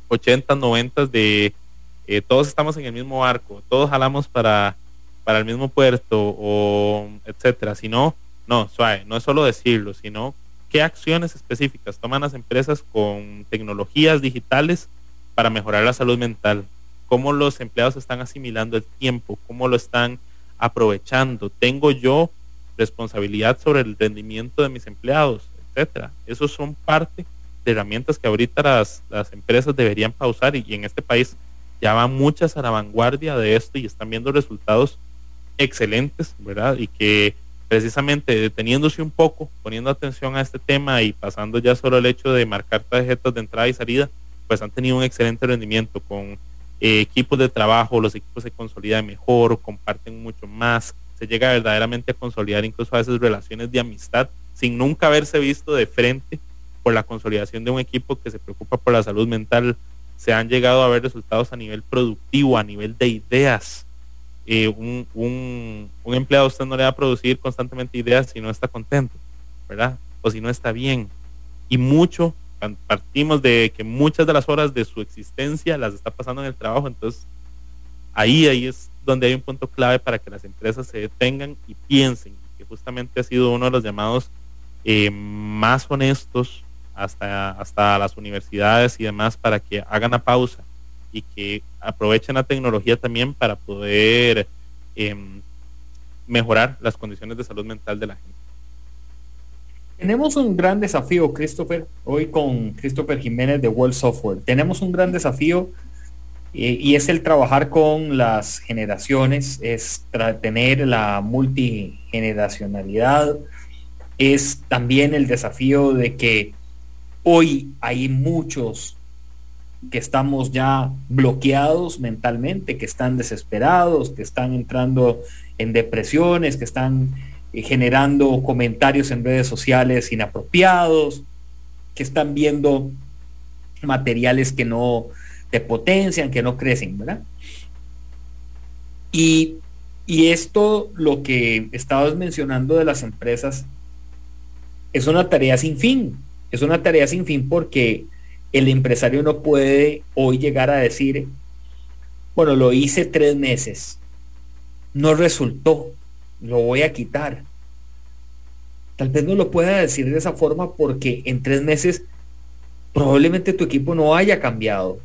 S3: 80, 90 de eh, todos estamos en el mismo barco, todos jalamos para, para el mismo puerto o etcétera, sino, no, suave, no es solo decirlo, sino qué acciones específicas toman las empresas con tecnologías digitales para mejorar la salud mental, cómo los empleados están asimilando el tiempo, cómo lo están aprovechando. Tengo yo responsabilidad sobre el rendimiento de mis empleados, etcétera. Esos son parte de herramientas que ahorita las, las empresas deberían pausar y, en este país ya van muchas a la vanguardia de esto y están viendo resultados excelentes, ¿verdad? Y que precisamente deteniéndose un poco, poniendo atención a este tema y pasando ya solo el hecho de marcar tarjetas de entrada y salida, pues han tenido un excelente rendimiento con eh, equipos de trabajo, los equipos se consolidan mejor, comparten mucho más, se llega verdaderamente a consolidar incluso a veces relaciones de amistad sin nunca haberse visto de frente por la consolidación de un equipo que se preocupa por la salud mental. Se han llegado a ver resultados a nivel productivo, a nivel de ideas. Un, un, empleado usted no le va a producir constantemente ideas si no está contento, ¿verdad? O si no está bien. Y mucho, partimos de que muchas de las horas de su existencia las está pasando en el trabajo, entonces ahí, ahí es donde hay un punto clave para que las empresas se detengan y piensen, que justamente ha sido uno de los llamados eh, más honestos hasta, hasta las universidades y demás para que hagan la pausa y que aprovechen la tecnología también para poder em, mejorar las condiciones de salud mental de la gente.
S2: Tenemos un gran desafío, Christopher, hoy con Christopher Jiménez de World Software. Tenemos un gran desafío eh, y es el trabajar con las generaciones, es tener la multigeneracionalidad, es también el desafío de que hoy hay muchos que estamos ya bloqueados mentalmente, que están desesperados, que están entrando en depresiones, que están eh, generando comentarios en redes sociales inapropiados, que están viendo materiales que no te potencian, que no crecen, ¿verdad? Y, y esto, lo que estabas mencionando de las empresas, es una tarea sin fin. Es una tarea sin fin porque el empresario no puede hoy llegar a decir, bueno, lo hice tres meses, no resultó, lo voy a quitar. Tal vez no lo pueda decir de esa forma porque en tres meses probablemente tu equipo no haya cambiado,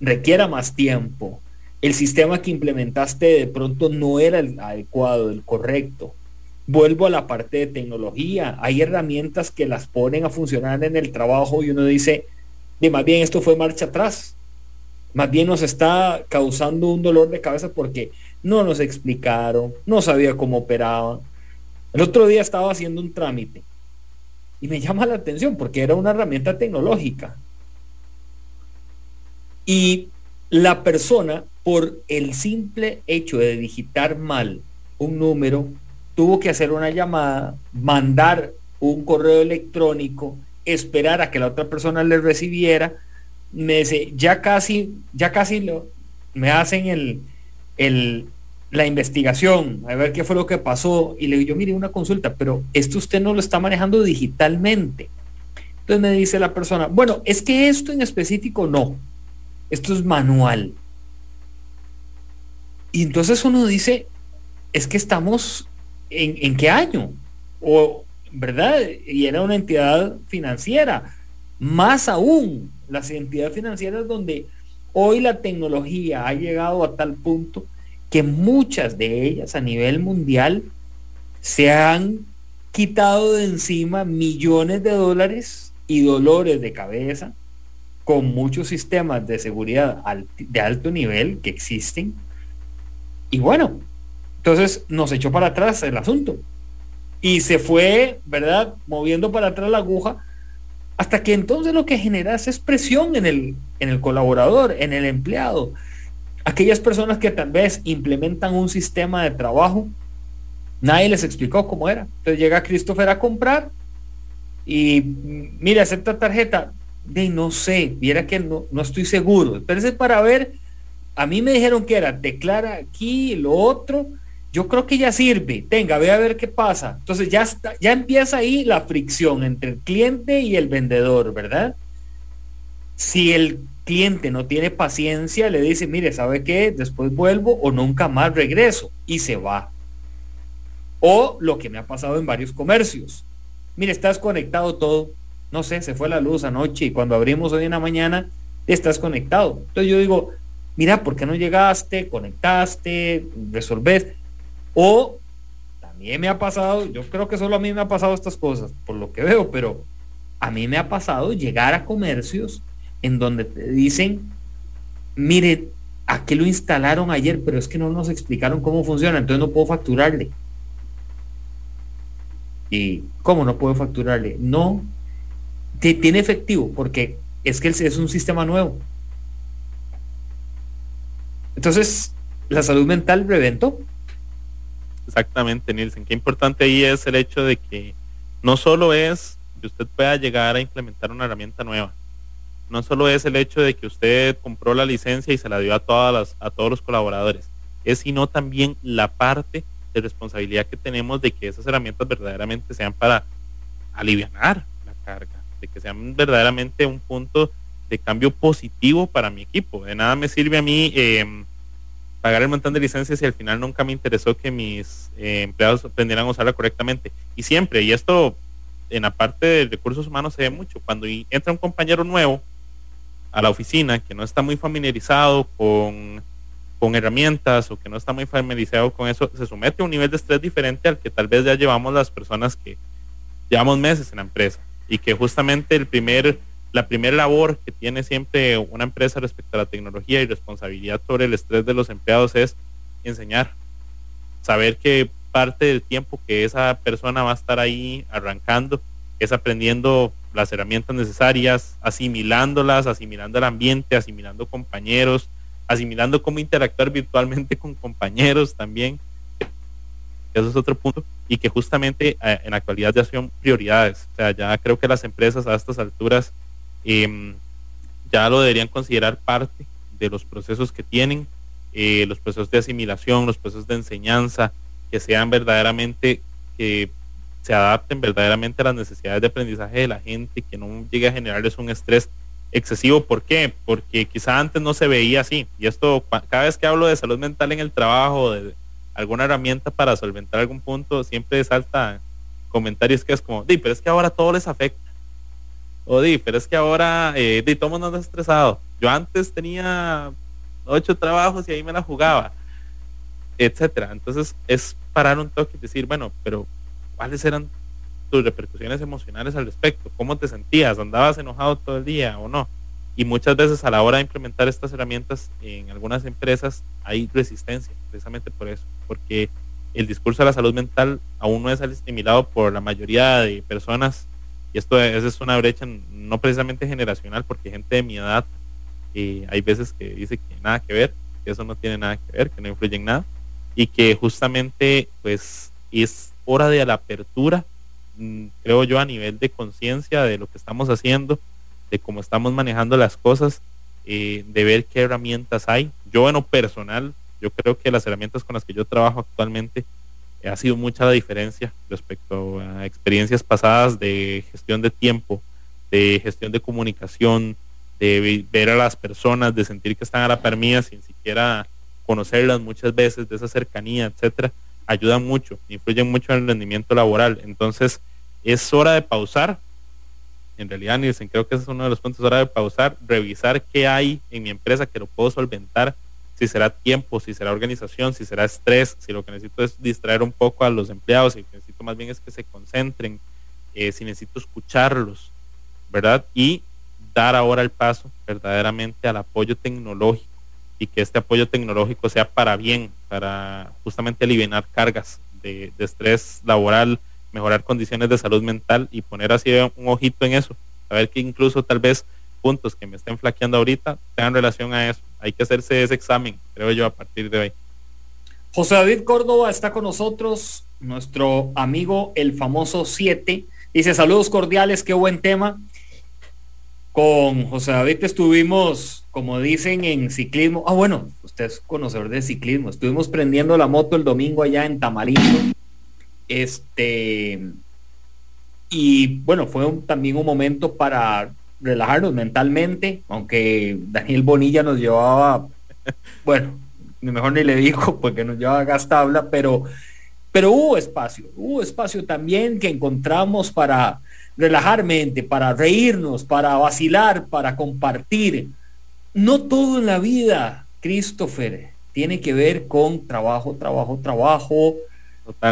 S2: requiera más tiempo. El sistema que implementaste de pronto no era el adecuado, el correcto. Vuelvo a la parte de tecnología. Hay herramientas que las ponen a funcionar en el trabajo y uno dice, de más bien esto fue marcha atrás. Más bien nos está causando un dolor de cabeza porque no nos explicaron, no sabía cómo operaban. El otro día estaba haciendo un trámite y me llama la atención porque era una herramienta tecnológica. Y la persona, por el simple hecho de digitar mal un número, tuvo que hacer una llamada, mandar un correo electrónico, esperar a que la otra persona le recibiera. Me dice, ya casi, ya casi lo, me hacen el, el, la investigación, a ver qué fue lo que pasó. Y le digo, yo mire una consulta, pero esto usted no lo está manejando digitalmente. Entonces me dice la persona, bueno, es que esto en específico no, esto es manual. Y entonces uno dice, es que estamos en, en qué año? O, ¿verdad? Y era una entidad financiera. Más aún, las entidades financieras donde hoy la tecnología ha llegado a tal punto que muchas de ellas a nivel mundial se han quitado de encima millones de dólares y dolores de cabeza con muchos sistemas de seguridad de alto nivel que existen. Y bueno, entonces nos echó para atrás el asunto. Y se fue, ¿verdad? Moviendo para atrás la aguja hasta que entonces lo que genera es presión en el, en el colaborador, en el empleado aquellas personas que tal vez implementan un sistema de trabajo, nadie les explicó cómo era. Entonces llega Christopher a comprar y mira, acepta tarjeta. De no sé, viera que no, no estoy seguro. Pero es para ver, a mí me dijeron que era declara aquí, lo otro. Yo creo que ya sirve. Tenga, ve a ver qué pasa. Entonces ya está, ya empieza ahí la fricción entre el cliente y el vendedor, ¿verdad? Si el cliente no tiene paciencia, le dice, mire, ¿sabe qué? Después vuelvo o nunca más regreso y se va. O lo que me ha pasado en varios comercios. Mire, estás conectado todo. No sé, se fue la luz anoche y cuando abrimos hoy en la mañana, estás conectado. Entonces yo digo, mira, ¿por qué no llegaste? Conectaste, resolves. O también me ha pasado, yo creo que solo a mí me ha pasado estas cosas, por lo que veo, pero a mí me ha pasado llegar a comercios en donde te dicen, mire, aquí lo instalaron ayer, pero es que no nos explicaron cómo funciona, entonces no puedo facturarle. ¿Y cómo no puedo facturarle? No, te, tiene efectivo, porque es que es un sistema nuevo. Entonces, la salud mental reventó.
S3: Exactamente, Nielsen. Qué importante ahí es el hecho de que no solo es que usted pueda llegar a implementar una herramienta nueva, no solo es el hecho de que usted compró la licencia y se la dio a todas las, a todos los colaboradores, es sino también la parte de responsabilidad que tenemos de que esas herramientas verdaderamente sean para aliviar la carga, de que sean verdaderamente un punto de cambio positivo para mi equipo. De nada me sirve a mí em, pagar el montón de licencias y al final nunca me interesó que mis eh, empleados aprendieran a usarla correctamente. Y siempre, y esto en la parte de recursos humanos se ve mucho, cuando entra un compañero nuevo, a la oficina que no está muy familiarizado con, con herramientas o que no está muy familiarizado con eso, se somete a un nivel de estrés diferente al que tal vez ya llevamos las personas que, llevamos meses en la empresa y que justamente el primer, la primera labor que tiene siempre una empresa respecto a la tecnología y responsabilidad sobre el estrés de los empleados es enseñar, saber que parte del tiempo que esa persona va a estar ahí arrancando es aprendiendo las herramientas necesarias, asimilándolas, asimilando el ambiente, asimilando compañeros, asimilando cómo interactuar virtualmente con compañeros también. Eso es otro punto. Y que justamente eh, en la actualidad ya son prioridades. O sea, ya creo que las empresas a estas alturas em, ya lo deberían considerar parte de los procesos que tienen, eh, los procesos de asimilación, los procesos de enseñanza, que sean verdaderamente, que se adapten verdaderamente a las necesidades de aprendizaje de la gente, que no llegue a generarles un estrés excesivo. ¿Por qué? Porque quizá antes no se veía así. Y esto, cada vez que hablo de salud mental en el trabajo, de alguna herramienta para solventar algún punto, siempre salta comentarios que es como, di, pero es que ahora todo les afecta. O di, pero es que ahora, eh, di, todo mundo estresado. Yo antes tenía ocho trabajos y ahí me la jugaba, etcétera. Entonces es parar un toque y decir, bueno, pero ¿cuáles eran tus repercusiones emocionales al respecto? ¿Cómo te sentías? ¿Andabas enojado todo el día o no? Y muchas veces a la hora de implementar estas herramientas en algunas empresas hay resistencia, precisamente por eso, porque el discurso de la salud mental aún no es asimilado por la mayoría de personas y esto es, una brecha no precisamente generacional, porque gente de mi edad eh, hay veces que dice que nada que ver, que eso no tiene nada que ver, que no influye en nada y que justamente pues es hora de la apertura creo yo, a nivel de conciencia de lo que estamos haciendo, de cómo estamos manejando las cosas, eh, de ver qué herramientas hay. Yo en lo personal, yo creo que las herramientas con las que yo trabajo actualmente ha sido mucha la diferencia respecto a experiencias pasadas de gestión de tiempo, de gestión de comunicación, de ver a las personas, de sentir que están a la par mía sin siquiera conocerlas muchas veces, de esa cercanía, etcétera, ayudan mucho, influyen mucho en el rendimiento laboral. Entonces, es hora de pausar. En realidad, dicen creo que ese es uno de los puntos, hora de pausar, revisar qué hay en mi empresa que lo puedo solventar, si será tiempo, si será organización, si será estrés, si lo que necesito es distraer un poco a los empleados, si lo que necesito más bien es que se concentren, eh, si necesito escucharlos, ¿verdad? Y dar ahora el paso verdaderamente al apoyo tecnológico y que este apoyo tecnológico sea para bien, para justamente aliviar cargas de, estrés laboral, mejorar condiciones de salud mental y poner así un ojito en eso. A ver que incluso tal vez puntos que me estén flaqueando ahorita tengan relación a eso. Hay que hacerse ese examen, creo yo, a partir de hoy.
S2: José David Córdoba está con nosotros, nuestro amigo el famoso 7. Dice saludos cordiales, qué buen tema. Con José David estuvimos, como dicen en ciclismo, ah bueno, usted es conocedor de ciclismo, estuvimos prendiendo la moto el domingo allá en Tamarindo este, y bueno, fue también un momento para relajarnos mentalmente, aunque Daniel Bonilla nos llevaba, bueno, mejor ni le dijo porque nos llevaba a gastabla, pero, pero hubo espacio, hubo espacio también que encontramos para relajar mente, para reírnos, para vacilar, para compartir. No todo en la vida, Christopher, tiene que ver con trabajo, trabajo, trabajo,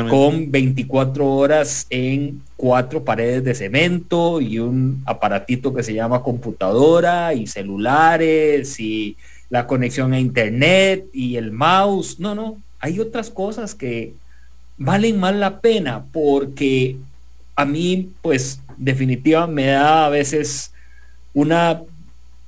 S2: con 24 horas en cuatro paredes de cemento y un aparatito que se llama computadora y celulares y la conexión a internet y el mouse. No, no, hay otras cosas que valen más la pena porque a mí, pues, definitivamente me da a veces una,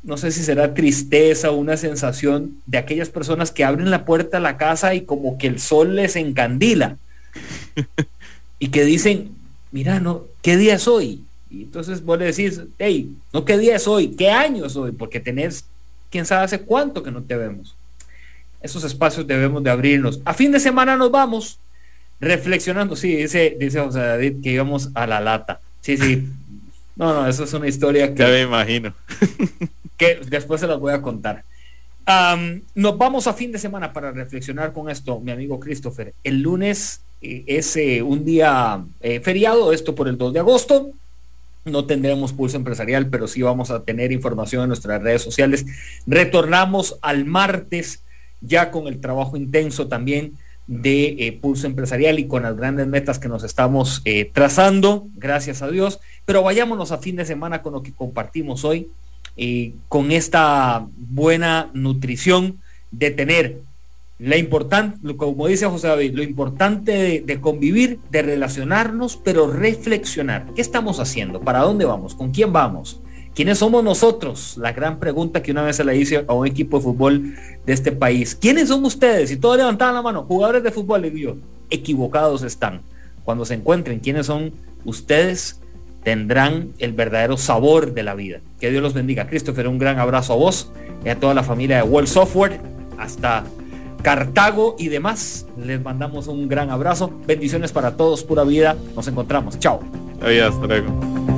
S2: no sé si será tristeza o una sensación de aquellas personas que abren la puerta a la casa y como que el sol les encandila y que dicen, mira, no, ¿qué día es hoy? Y entonces vos le decís, hey, no qué día es hoy, qué año es hoy, porque tenés, quién sabe hace cuánto que no te vemos. Esos espacios debemos de abrirnos. A fin de semana nos vamos reflexionando. Sí, dice, dice José David que íbamos a la lata. Sí, sí. No, no, eso es una historia que...
S3: Ya me imagino.
S2: que después se las voy a contar. Nos vamos a fin de semana para reflexionar con esto, mi amigo Christopher. El lunes eh, es eh, un día eh, feriado, esto por el 2 de agosto. No tendremos pulso empresarial, pero sí vamos a tener información en nuestras redes sociales. Retornamos al martes ya con el trabajo intenso también de Pulso Empresarial y con las grandes metas que nos estamos trazando, gracias a Dios. Pero vayámonos a fin de semana con lo que compartimos hoy, eh, con esta buena nutrición de tener la importante, como dice José David, lo importante de, convivir, de relacionarnos, pero reflexionar. ¿Qué estamos haciendo? ¿Para dónde vamos? ¿Con quién vamos? ¿Quiénes somos nosotros? La gran pregunta que una vez se le hice a un equipo de fútbol de este país. ¿Quiénes son ustedes? Y todos levantaban la mano, jugadores de fútbol, y yo, equivocados están. Cuando se encuentren quiénes son ustedes, tendrán el verdadero sabor de la vida. Que Dios los bendiga. Christopher, un gran abrazo a vos y a toda la familia de World Software. Hasta Cartago y demás. Les mandamos un gran abrazo. Bendiciones para todos, pura vida. Nos encontramos. Chao.
S3: Adiós, hasta luego.